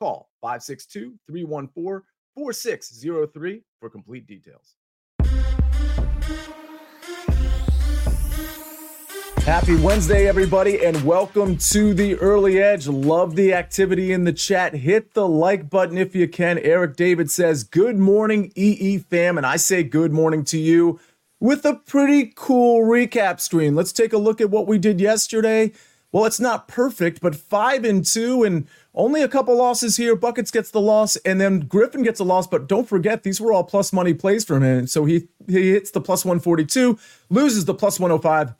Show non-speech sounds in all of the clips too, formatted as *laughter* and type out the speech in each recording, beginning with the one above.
Call 562-314-4603 for complete details. Happy Wednesday, everybody, and welcome to the early edge. Love the activity in the chat. Hit the like button if you can. Eric David says, Good morning, EE fam. And I say good morning to you with a pretty cool recap screen. Let's take a look at what we did yesterday. Well, it's not perfect, but five and two, and only a couple losses here. Buckets gets the loss, and then Griffin gets a loss. But don't forget, these were all plus money plays from him. So he he hits the plus 142, loses the plus 105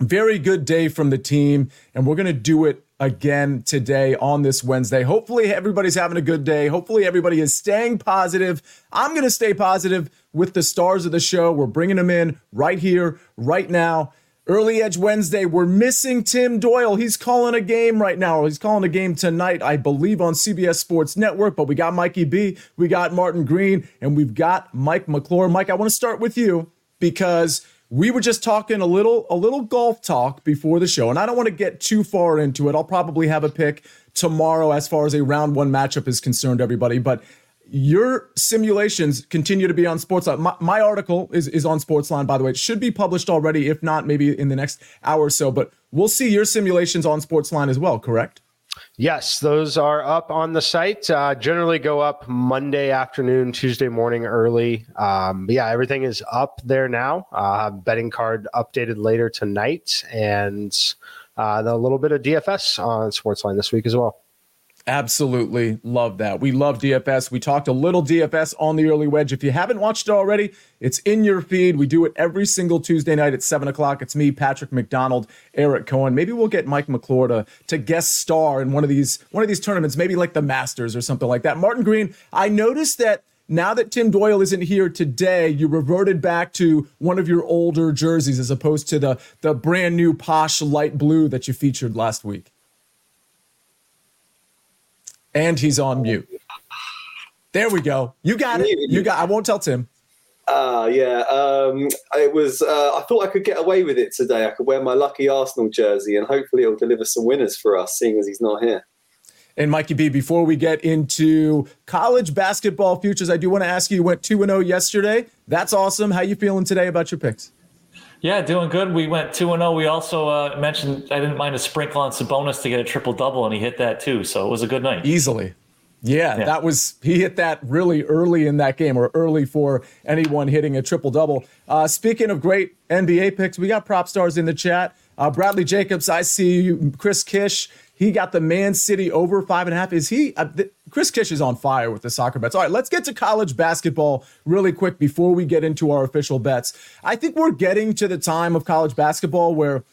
very good day from the team, and we're going to do it again today on this Wednesday. Hopefully, everybody's having a good day. Hopefully, everybody is staying positive. I'm going to stay positive with the stars of the show. We're bringing them in right here, right now. Early Edge Wednesday, we're missing Tim Doyle. He's calling a game right now. He's calling a game tonight, I believe, on CBS Sports Network. But we got Mikey B, we got Martin Green, and we've got Mike McClure. Mike, I want to start with you because we were just talking a little a little golf talk before the show and i don't want to get too far into it i'll probably have a pick tomorrow as far as a round one matchup is concerned everybody but your simulations continue to be on sportsline my, my article is, is on sportsline by the way it should be published already if not maybe in the next hour or so but we'll see your simulations on sportsline as well correct Yes, those are up on the site. Uh, generally go up Monday afternoon, Tuesday morning early. Um, yeah, everything is up there now. Uh, betting card updated later tonight, and uh, a little bit of DFS on Sportsline this week as well. Absolutely love that. We love DFS. We talked a little DFS on the early wedge. If you haven't watched it already, it's in your feed. We do it every single Tuesday night at seven o'clock. It's me, Patrick McDonald, Eric Cohen. Maybe we'll get Mike McClure to, to guest star in one of these one of these tournaments, maybe like the Masters or something like that. Martin Green, I noticed that now that Tim Doyle isn't here today, you reverted back to one of your older jerseys as opposed to the the brand new posh light blue that you featured last week and he's on mute. There we go. You got it. You got. I won't tell Tim. Ah, uh, yeah. Um, it was. Uh, I thought I could get away with it today. I could wear my lucky Arsenal jersey, and hopefully, it'll deliver some winners for us, seeing as he's not here. And Mikey B, before we get into college basketball futures, I do want to ask you. You went two and zero oh yesterday. That's awesome. How you feeling today about your picks? Yeah, doing good. We went two and zero. Oh. We also uh, mentioned I didn't mind a sprinkle on Sabonis to get a triple double, and he hit that too. So it was a good night. Easily. Yeah, yeah, that was he hit that really early in that game, or early for anyone hitting a triple double. Uh, speaking of great NBA picks, we got prop stars in the chat. Uh, Bradley Jacobs, I see you. Chris Kish, he got the Man City over five and a half. Is he? Uh, th- Chris Kish is on fire with the soccer bets. All right, let's get to college basketball really quick before we get into our official bets. I think we're getting to the time of college basketball where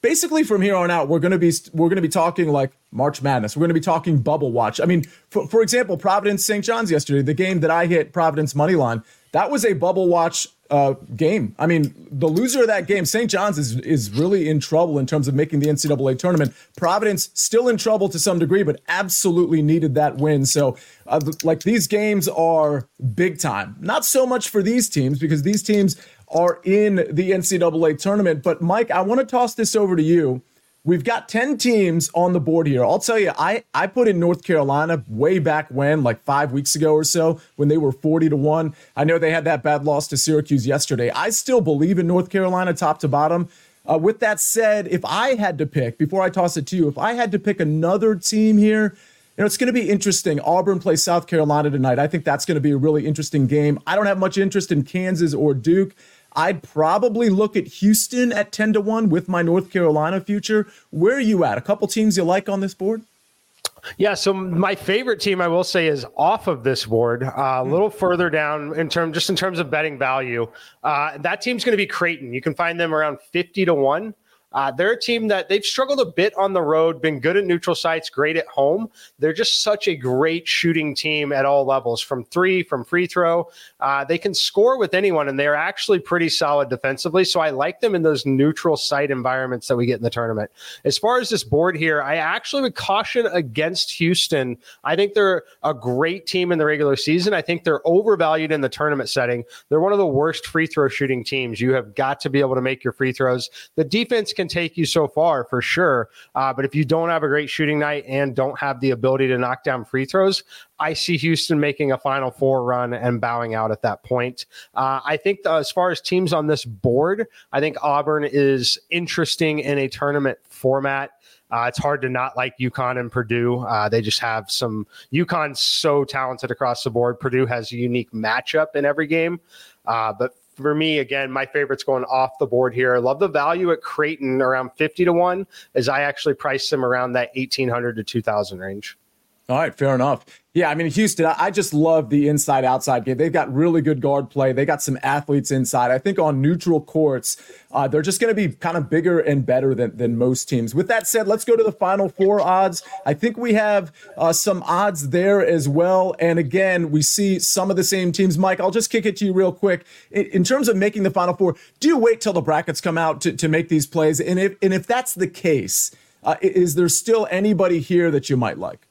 basically from here on out we're going to be we're going to be talking like March Madness. We're going to be talking bubble watch. I mean, for, for example, Providence St. John's yesterday, the game that I hit Providence money line, that was a bubble watch uh, game. I mean, the loser of that game, St. John's, is is really in trouble in terms of making the NCAA tournament. Providence still in trouble to some degree, but absolutely needed that win. So, uh, like these games are big time. Not so much for these teams because these teams are in the NCAA tournament. But Mike, I want to toss this over to you. We've got 10 teams on the board here. I'll tell you, I, I put in North Carolina way back when, like five weeks ago or so, when they were 40 to 1. I know they had that bad loss to Syracuse yesterday. I still believe in North Carolina top to bottom. Uh, with that said, if I had to pick, before I toss it to you, if I had to pick another team here, you know, it's going to be interesting. Auburn plays South Carolina tonight. I think that's going to be a really interesting game. I don't have much interest in Kansas or Duke. I'd probably look at Houston at 10 to 1 with my North Carolina future. Where are you at? A couple teams you like on this board? Yeah, so my favorite team, I will say, is off of this board, uh, a hmm. little further down in term, just in terms of betting value. Uh, that team's going to be Creighton. You can find them around fifty to one. Uh, they're a team that they've struggled a bit on the road, been good at neutral sites, great at home. They're just such a great shooting team at all levels from three, from free throw. Uh, they can score with anyone, and they're actually pretty solid defensively. So I like them in those neutral site environments that we get in the tournament. As far as this board here, I actually would caution against Houston. I think they're a great team in the regular season. I think they're overvalued in the tournament setting. They're one of the worst free throw shooting teams. You have got to be able to make your free throws. The defense can take you so far for sure. Uh, but if you don't have a great shooting night and don't have the ability to knock down free throws, I see Houston making a Final Four run and bowing out at that point. Uh, I think the, as far as teams on this board, I think Auburn is interesting in a tournament format. Uh, it's hard to not like UConn and Purdue. Uh, they just have some. UConn's so talented across the board. Purdue has a unique matchup in every game. Uh, but for me, again, my favorite's going off the board here. I love the value at Creighton around 50 to 1 as I actually price them around that 1800 to 2000 range. All right, fair enough. Yeah, I mean, Houston, I just love the inside outside game. They've got really good guard play. They got some athletes inside. I think on neutral courts, uh, they're just going to be kind of bigger and better than, than most teams. With that said, let's go to the final four odds. I think we have uh, some odds there as well. And again, we see some of the same teams. Mike, I'll just kick it to you real quick. In, in terms of making the final four, do you wait till the brackets come out to, to make these plays? And if, and if that's the case, uh, is there still anybody here that you might like?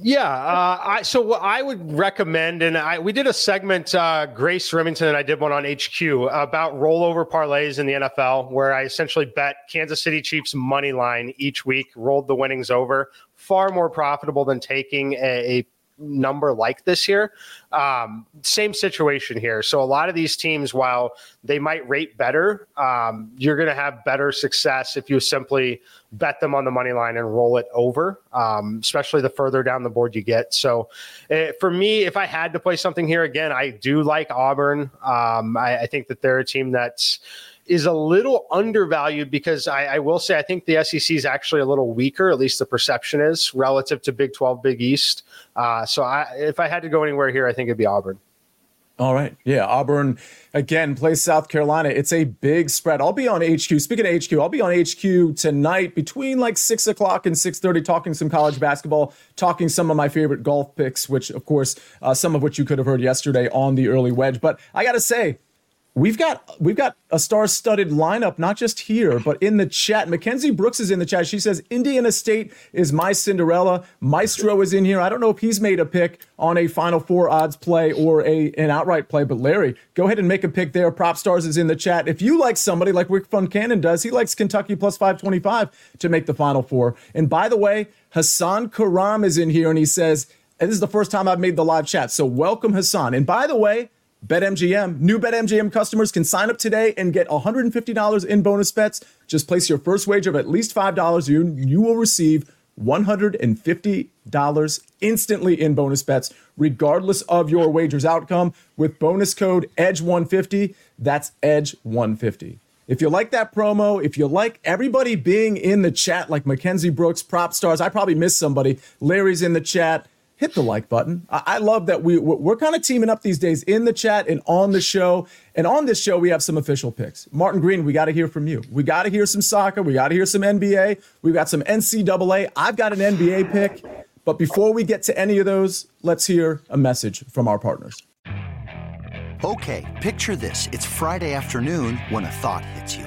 Yeah, uh, I, so what I would recommend, and I, we did a segment, uh, Grace Remington and I did one on HQ about rollover parlays in the NFL, where I essentially bet Kansas City Chiefs money line each week, rolled the winnings over. Far more profitable than taking a, a number like this here. Um, same situation here. So a lot of these teams, while they might rate better, um, you're going to have better success if you simply bet them on the money line and roll it over, um, especially the further down the board you get. So uh, for me, if I had to play something here again, I do like Auburn. Um, I, I think that they're a team that's is a little undervalued because I, I, will say I think the SEC is actually a little weaker, at least the perception is relative to Big 12, Big East. Uh, so I, if I had to go anywhere here, I think it'd be Auburn. All right. Yeah. Auburn again plays South Carolina. It's a big spread. I'll be on HQ. Speaking of HQ, I'll be on HQ tonight between like six o'clock and six thirty, talking some college basketball, talking some of my favorite golf picks, which of course, uh, some of which you could have heard yesterday on the early wedge. But I got to say, We've got we've got a star-studded lineup, not just here, but in the chat. Mackenzie Brooks is in the chat. She says Indiana State is my Cinderella. Maestro is in here. I don't know if he's made a pick on a Final Four odds play or a an outright play, but Larry, go ahead and make a pick there. Prop Stars is in the chat. If you like somebody like Rick Cannon does, he likes Kentucky plus 525 to make the Final Four. And by the way, Hassan Karam is in here and he says, and this is the first time I've made the live chat. So welcome, Hassan. And by the way, BetMGM. New BetMGM customers can sign up today and get $150 in bonus bets. Just place your first wager of at least $5. You, you will receive $150 instantly in bonus bets, regardless of your wager's outcome, with bonus code EDGE150. That's EDGE150. If you like that promo, if you like everybody being in the chat, like Mackenzie Brooks, Prop Stars, I probably missed somebody. Larry's in the chat hit the like button. I, love that we we're kind of teaming up these days in the chat and on the show. And on this show, we have some official picks. Martin Green, we got to hear from you. We got to hear some soccer. We got to hear some NBA. We've got some NCAA. I've got an NBA pick. But before we get to any of those, let's hear a message from our partners. Okay, picture this: it's Friday afternoon when a thought hits you.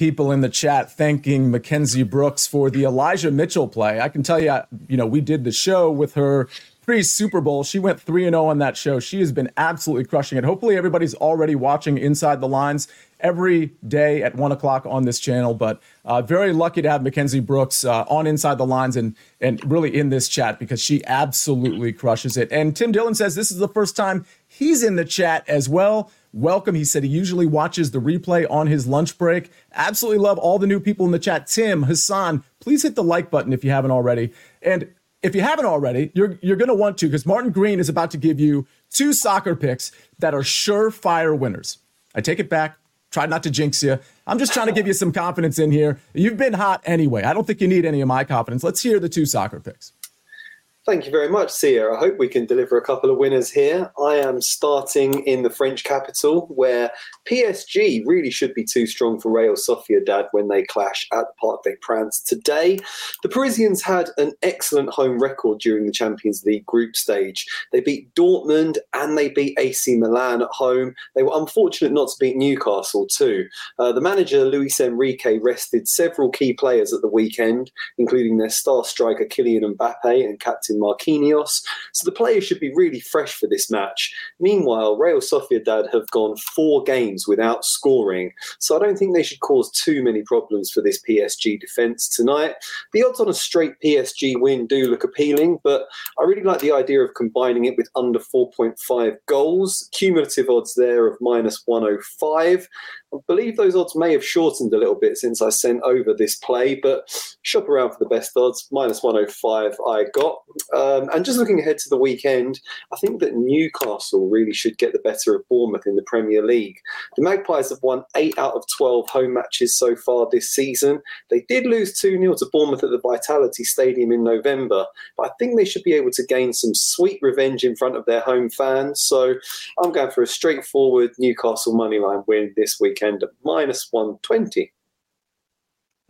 People in the chat thanking Mackenzie Brooks for the Elijah Mitchell play. I can tell you, you know, we did the show with her pre Super Bowl. She went 3 0 on that show. She has been absolutely crushing it. Hopefully, everybody's already watching Inside the Lines every day at 1 o'clock on this channel. But uh, very lucky to have Mackenzie Brooks uh, on Inside the Lines and, and really in this chat because she absolutely crushes it. And Tim Dillon says this is the first time he's in the chat as well. Welcome. He said he usually watches the replay on his lunch break. Absolutely love all the new people in the chat. Tim, Hassan, please hit the like button if you haven't already. And if you haven't already, you're you're going to want to because Martin Green is about to give you two soccer picks that are surefire winners. I take it back. Try not to jinx you. I'm just trying to give you some confidence in here. You've been hot anyway. I don't think you need any of my confidence. Let's hear the two soccer picks. Thank you very much, Sia. I hope we can deliver a couple of winners here. I am starting in the French capital, where PSG really should be too strong for Real Sociedad when they clash at the Parc des Princes today. The Parisians had an excellent home record during the Champions League group stage. They beat Dortmund and they beat AC Milan at home. They were unfortunate not to beat Newcastle too. Uh, the manager Luis Enrique rested several key players at the weekend, including their star striker Kylian Mbappe and captain in Marquinhos. So the players should be really fresh for this match. Meanwhile, Real Sociedad have gone four games without scoring, so I don't think they should cause too many problems for this PSG defence tonight. The odds on a straight PSG win do look appealing, but I really like the idea of combining it with under 4.5 goals. Cumulative odds there of minus 105. I believe those odds may have shortened a little bit since I sent over this play, but shop around for the best odds. Minus 105 I got. Um, and just looking ahead to the weekend, I think that Newcastle really should get the better of Bournemouth in the Premier League. The Magpies have won 8 out of 12 home matches so far this season. They did lose 2 0 to Bournemouth at the Vitality Stadium in November, but I think they should be able to gain some sweet revenge in front of their home fans. So I'm going for a straightforward Newcastle moneyline win this weekend at minus 120.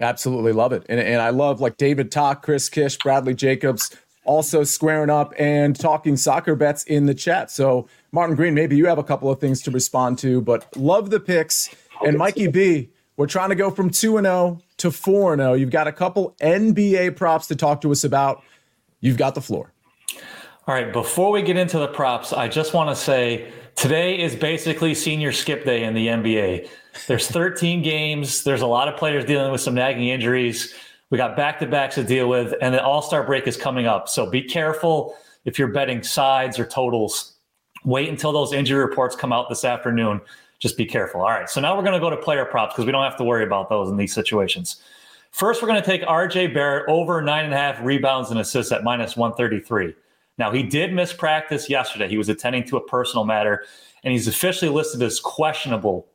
Absolutely love it. And, and I love like David Talk, Chris Kish, Bradley Jacobs, also squaring up and talking soccer bets in the chat. So, Martin Green, maybe you have a couple of things to respond to, but love the picks. And Mikey B, we're trying to go from 2 and 0 to 4 and 0. You've got a couple NBA props to talk to us about. You've got the floor. All right, before we get into the props, I just want to say today is basically senior skip day in the NBA. There's 13 games, there's a lot of players dealing with some nagging injuries. We got back to backs to deal with, and the All Star break is coming up. So be careful if you're betting sides or totals. Wait until those injury reports come out this afternoon. Just be careful. All right. So now we're going to go to player props because we don't have to worry about those in these situations. First, we're going to take RJ Barrett over nine and a half rebounds and assists at minus 133. Now, he did miss practice yesterday. He was attending to a personal matter, and he's officially listed as questionable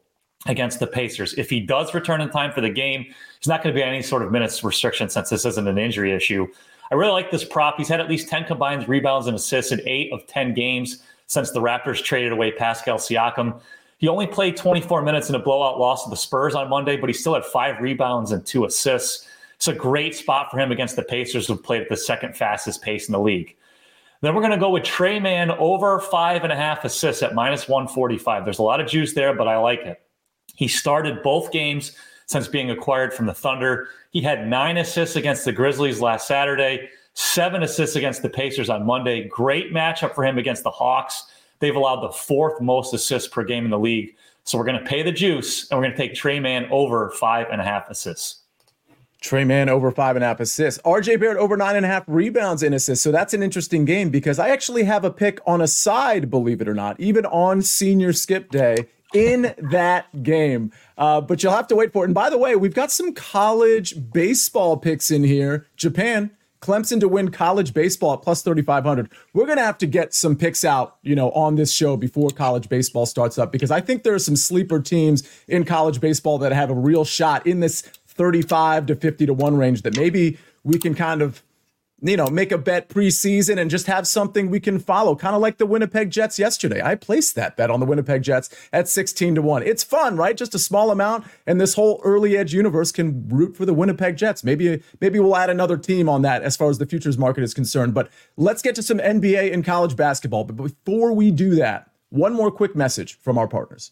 against the Pacers. If he does return in time for the game, he's not going to be any sort of minutes restriction since this isn't an injury issue. I really like this prop. He's had at least 10 combined rebounds and assists in eight of 10 games since the Raptors traded away Pascal Siakam. He only played 24 minutes in a blowout loss to the Spurs on Monday, but he still had five rebounds and two assists. It's a great spot for him against the Pacers, who played at the second fastest pace in the league. Then we're going to go with Tre Mann over five and a half assists at minus 145. There's a lot of juice there, but I like it. He started both games since being acquired from the Thunder. He had nine assists against the Grizzlies last Saturday, seven assists against the Pacers on Monday. Great matchup for him against the Hawks. They've allowed the fourth most assists per game in the league. So we're going to pay the juice and we're going to take Tre Mann over five and a half assists. Tre Mann over five and a half assists. RJ Barrett over nine and a half rebounds and assists. So that's an interesting game because I actually have a pick on a side, believe it or not, even on senior skip day in that game. Uh, but you'll have to wait for it. And by the way, we've got some college baseball picks in here. Japan, Clemson to win college baseball at plus 3,500. We're going to have to get some picks out, you know, on this show before college baseball starts up because I think there are some sleeper teams in college baseball that have a real shot in this 35 to 50 to 1 range that maybe we can kind of you know, make a bet preseason and just have something we can follow, kind of like the Winnipeg Jets yesterday. I placed that bet on the Winnipeg Jets at 16 to 1. It's fun, right? Just a small amount, and this whole early edge universe can root for the Winnipeg Jets. Maybe maybe we'll add another team on that as far as the futures market is concerned. But let's get to some NBA and college basketball. But before we do that, one more quick message from our partners.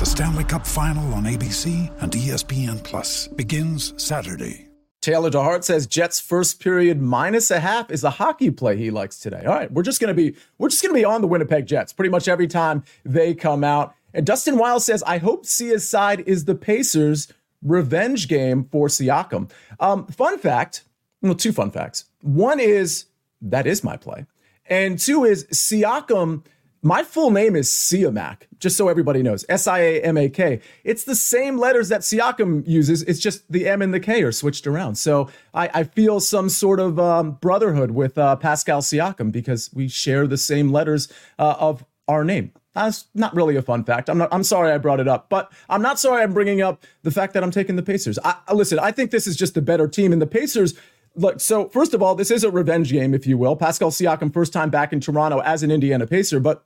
The Stanley Cup Final on ABC and ESPN Plus begins Saturday. Taylor DeHart says Jets first period minus a half is a hockey play he likes today. All right, we're just gonna be we're just gonna be on the Winnipeg Jets pretty much every time they come out. And Dustin Wild says, I hope Sia's side is the Pacers revenge game for Siakam. Um, fun fact, well, two fun facts. One is that is my play, and two is Siakam my full name is Siamak, just so everybody knows. S I A M A K. It's the same letters that Siakam uses. It's just the M and the K are switched around. So I, I feel some sort of um, brotherhood with uh, Pascal Siakam because we share the same letters uh, of our name. That's not really a fun fact. I'm not. I'm sorry I brought it up, but I'm not sorry I'm bringing up the fact that I'm taking the Pacers. I, listen, I think this is just a better team, and the Pacers look, so first of all, this is a revenge game, if you will. Pascal Siakam, first time back in Toronto as an Indiana Pacer, but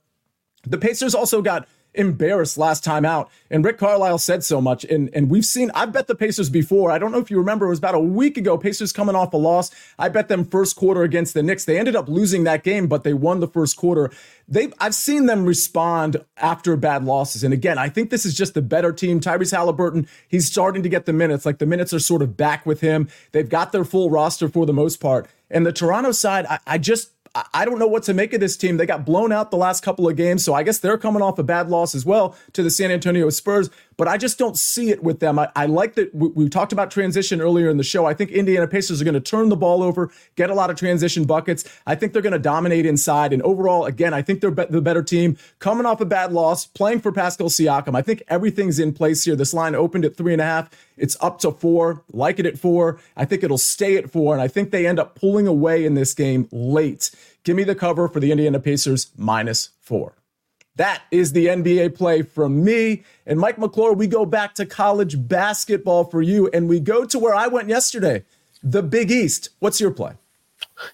the Pacers also got embarrassed last time out. And Rick Carlisle said so much. And, and we've seen, I've bet the Pacers before. I don't know if you remember, it was about a week ago. Pacers coming off a loss. I bet them first quarter against the Knicks. They ended up losing that game, but they won the first quarter. They, I've seen them respond after bad losses. And again, I think this is just the better team. Tyrese Halliburton, he's starting to get the minutes. Like the minutes are sort of back with him. They've got their full roster for the most part. And the Toronto side, I, I just, I don't know what to make of this team. They got blown out the last couple of games, so I guess they're coming off a bad loss as well to the San Antonio Spurs but I just don't see it with them. I, I like that we, we, talked about transition earlier in the show. I think Indiana Pacers are going to turn the ball over, get a lot of transition buckets. I think they're going to dominate inside. And overall, again, I think they're be- the better team coming off a bad loss, playing for Pascal Siakam. I think everything's in place here. This line opened at three and a half. It's up to four. Like it at four. I think it'll stay at four. And I think they end up pulling away in this game late. Give me the cover for the Indiana Pacers minus four. That is the NBA play from me. And Mike McClure, we go back to college basketball for you, and we go to where I went yesterday, the Big East. What's your play?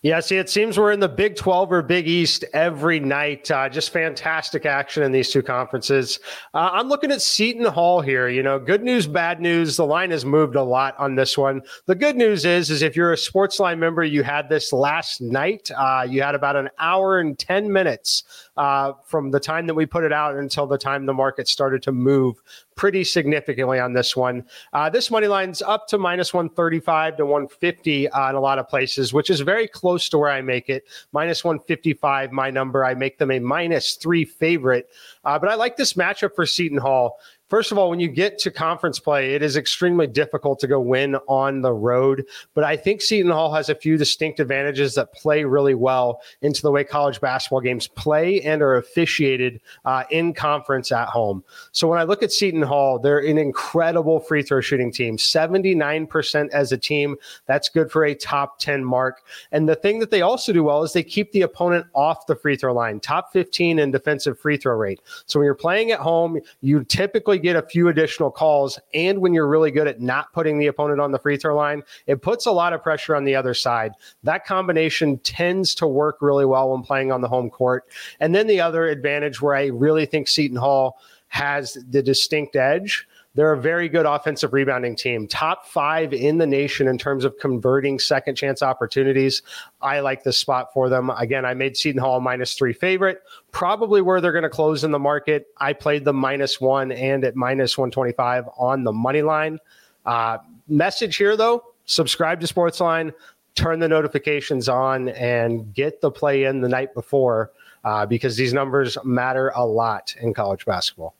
Yeah, see, it seems we're in the Big 12 or Big East every night. Uh, just fantastic action in these two conferences. Uh, I'm looking at Seton Hall here. You know, good news, bad news. The line has moved a lot on this one. The good news is, is if you're a Sportsline member, you had this last night. Uh, you had about an hour and 10 minutes uh, from the time that we put it out until the time the market started to move pretty significantly on this one. Uh, this money line's up to minus 135 to 150 uh, in a lot of places, which is very close to where I make it. Minus 155, my number. I make them a minus three favorite. Uh, but I like this matchup for Seton Hall. First of all, when you get to conference play, it is extremely difficult to go win on the road. But I think Seton Hall has a few distinct advantages that play really well into the way college basketball games play and are officiated uh, in conference at home. So when I look at Seton Hall, they're an incredible free throw shooting team, 79% as a team. That's good for a top 10 mark. And the thing that they also do well is they keep the opponent off the free throw line, top 15 in defensive free throw rate. So when you're playing at home, you typically get a few additional calls. And when you're really good at not putting the opponent on the free throw line, it puts a lot of pressure on the other side. That combination tends to work really well when playing on the home court. And then the other advantage where I really think Seton Hall has the distinct edge They're a very good offensive rebounding team, top five in the nation in terms of converting second chance opportunities. I like this spot for them. Again, I made Seton Hall minus three favorite, probably where they're going to close in the market. I played the minus one and at minus 125 on the money line. Uh, message here, though subscribe to Sportsline, turn the notifications on, and get the play in the night before uh, because these numbers matter a lot in college basketball.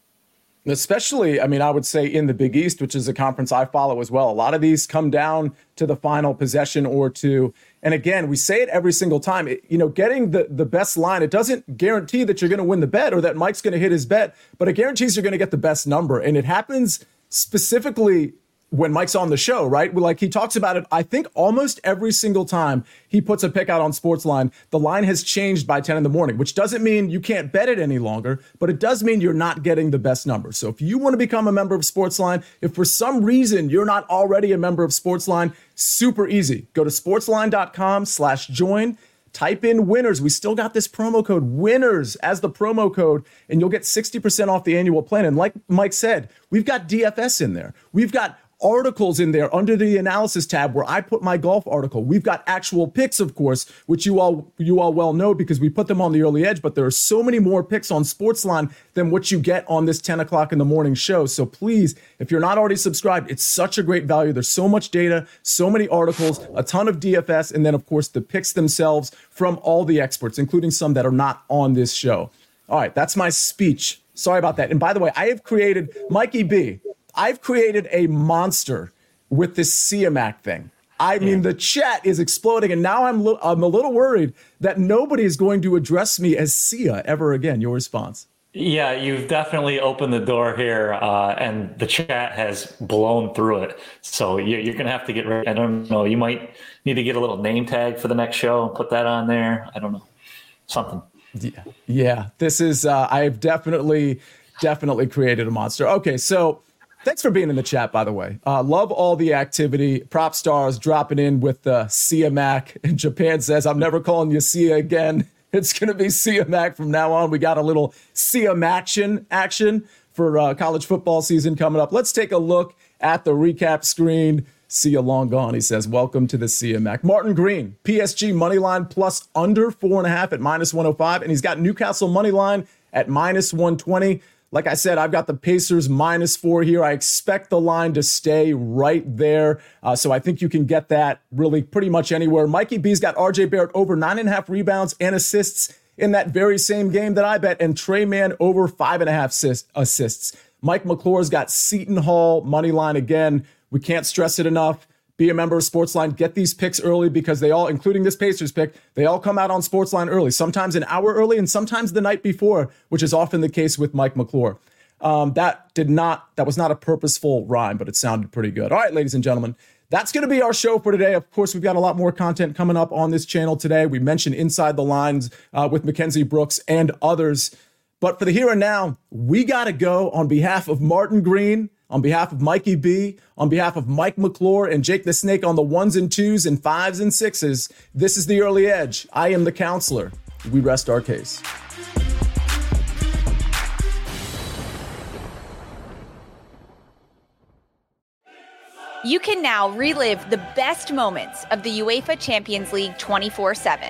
Especially, I mean, I would say in the Big East, which is a conference I follow as well. A lot of these come down to the final possession or two. And again, we say it every single time. It, you know, getting the, the best line, it doesn't guarantee that you're going to win the bet or that Mike's going to hit his bet, but it guarantees you're going to get the best number. And it happens specifically when Mike's on the show, right? Like he talks about it, I think almost every single time he puts a pick out on Sportsline, the line has changed by 10 in the morning, which doesn't mean you can't bet it any longer, but it does mean you're not getting the best number. So if you want to become a member of Sportsline, if for some reason you're not already a member of Sportsline, super easy. Go to sportsline.com slash join. Type in winners. We still got this promo code winners as the promo code, and you'll get 60% off the annual plan. And like Mike said, we've got DFS in there. We've got articles in there under the analysis tab where I put my golf article. We've got actual picks, of course, which you all you all well know because we put them on the early edge. But there are so many more picks on Sportsline than what you get on this 10 o'clock in the morning show. So please, if you're not already subscribed, it's such a great value. There's so much data, so many articles, a ton of DFS, and then of course the picks themselves from all the experts, including some that are not on this show. All right, that's my speech. Sorry about that. And by the way, I have created Mikey B. I've created a monster with this Siamak thing. I mean, yeah. the chat is exploding, and now I'm, lo- I'm a little worried that nobody is going to address me as Sia ever again. Your response? Yeah, you've definitely opened the door here, uh, and the chat has blown through it. So you're, you're going to have to get ready. I don't know. You might need to get a little name tag for the next show and put that on there. I don't know. Something. Yeah. Yeah. This is, uh, I've definitely, definitely created a monster. Okay. So, Thanks for being in the chat, by the way. Uh, love all the activity. Prop stars dropping in with the Sia Mac. And Japan says, I'm never calling you Sia again. *laughs* It's going to be Sia Mac from now on. We got a little Sia action action for uh, college football season coming up. Let's take a look at the recap screen. Sia long gone. He says, Welcome to the Sia Mac. Martin Green, PSG money line plus under four and a half at minus 105. And he's got Newcastle money line at minus 120. Like I said, I've got the Pacers minus four here. I expect the line to stay right there. Uh, so I think you can get that really pretty much anywhere. Mikey B's got RJ Barrett over nine and a half rebounds and assists in that very same game that I bet, and Tre Mann over five and a half assists. Mike McClure's got Seton Hall money line again. We can't stress it enough be a member of Sportsline. Get these picks early because they all, including this Pacers pick, they all come out on Sportsline early, sometimes an hour early and sometimes the night before, which is often the case with Mike McClure. Um, that did not, that was not a purposeful rhyme, but it sounded pretty good. All right, ladies and gentlemen, that's going to be our show for today. Of course, we've got a lot more content coming up on this channel today. We mentioned Inside the Lines uh, with Mackenzie Brooks and others. But for the here and now, we got to go on behalf of Martin Green on behalf of Mikey B, on behalf of Mike McClure and Jake the Snake on the ones and twos and fives and sixes, this is the early edge. I am the counselor. We rest our case. You can now relive the best moments of the UEFA Champions League 24 7.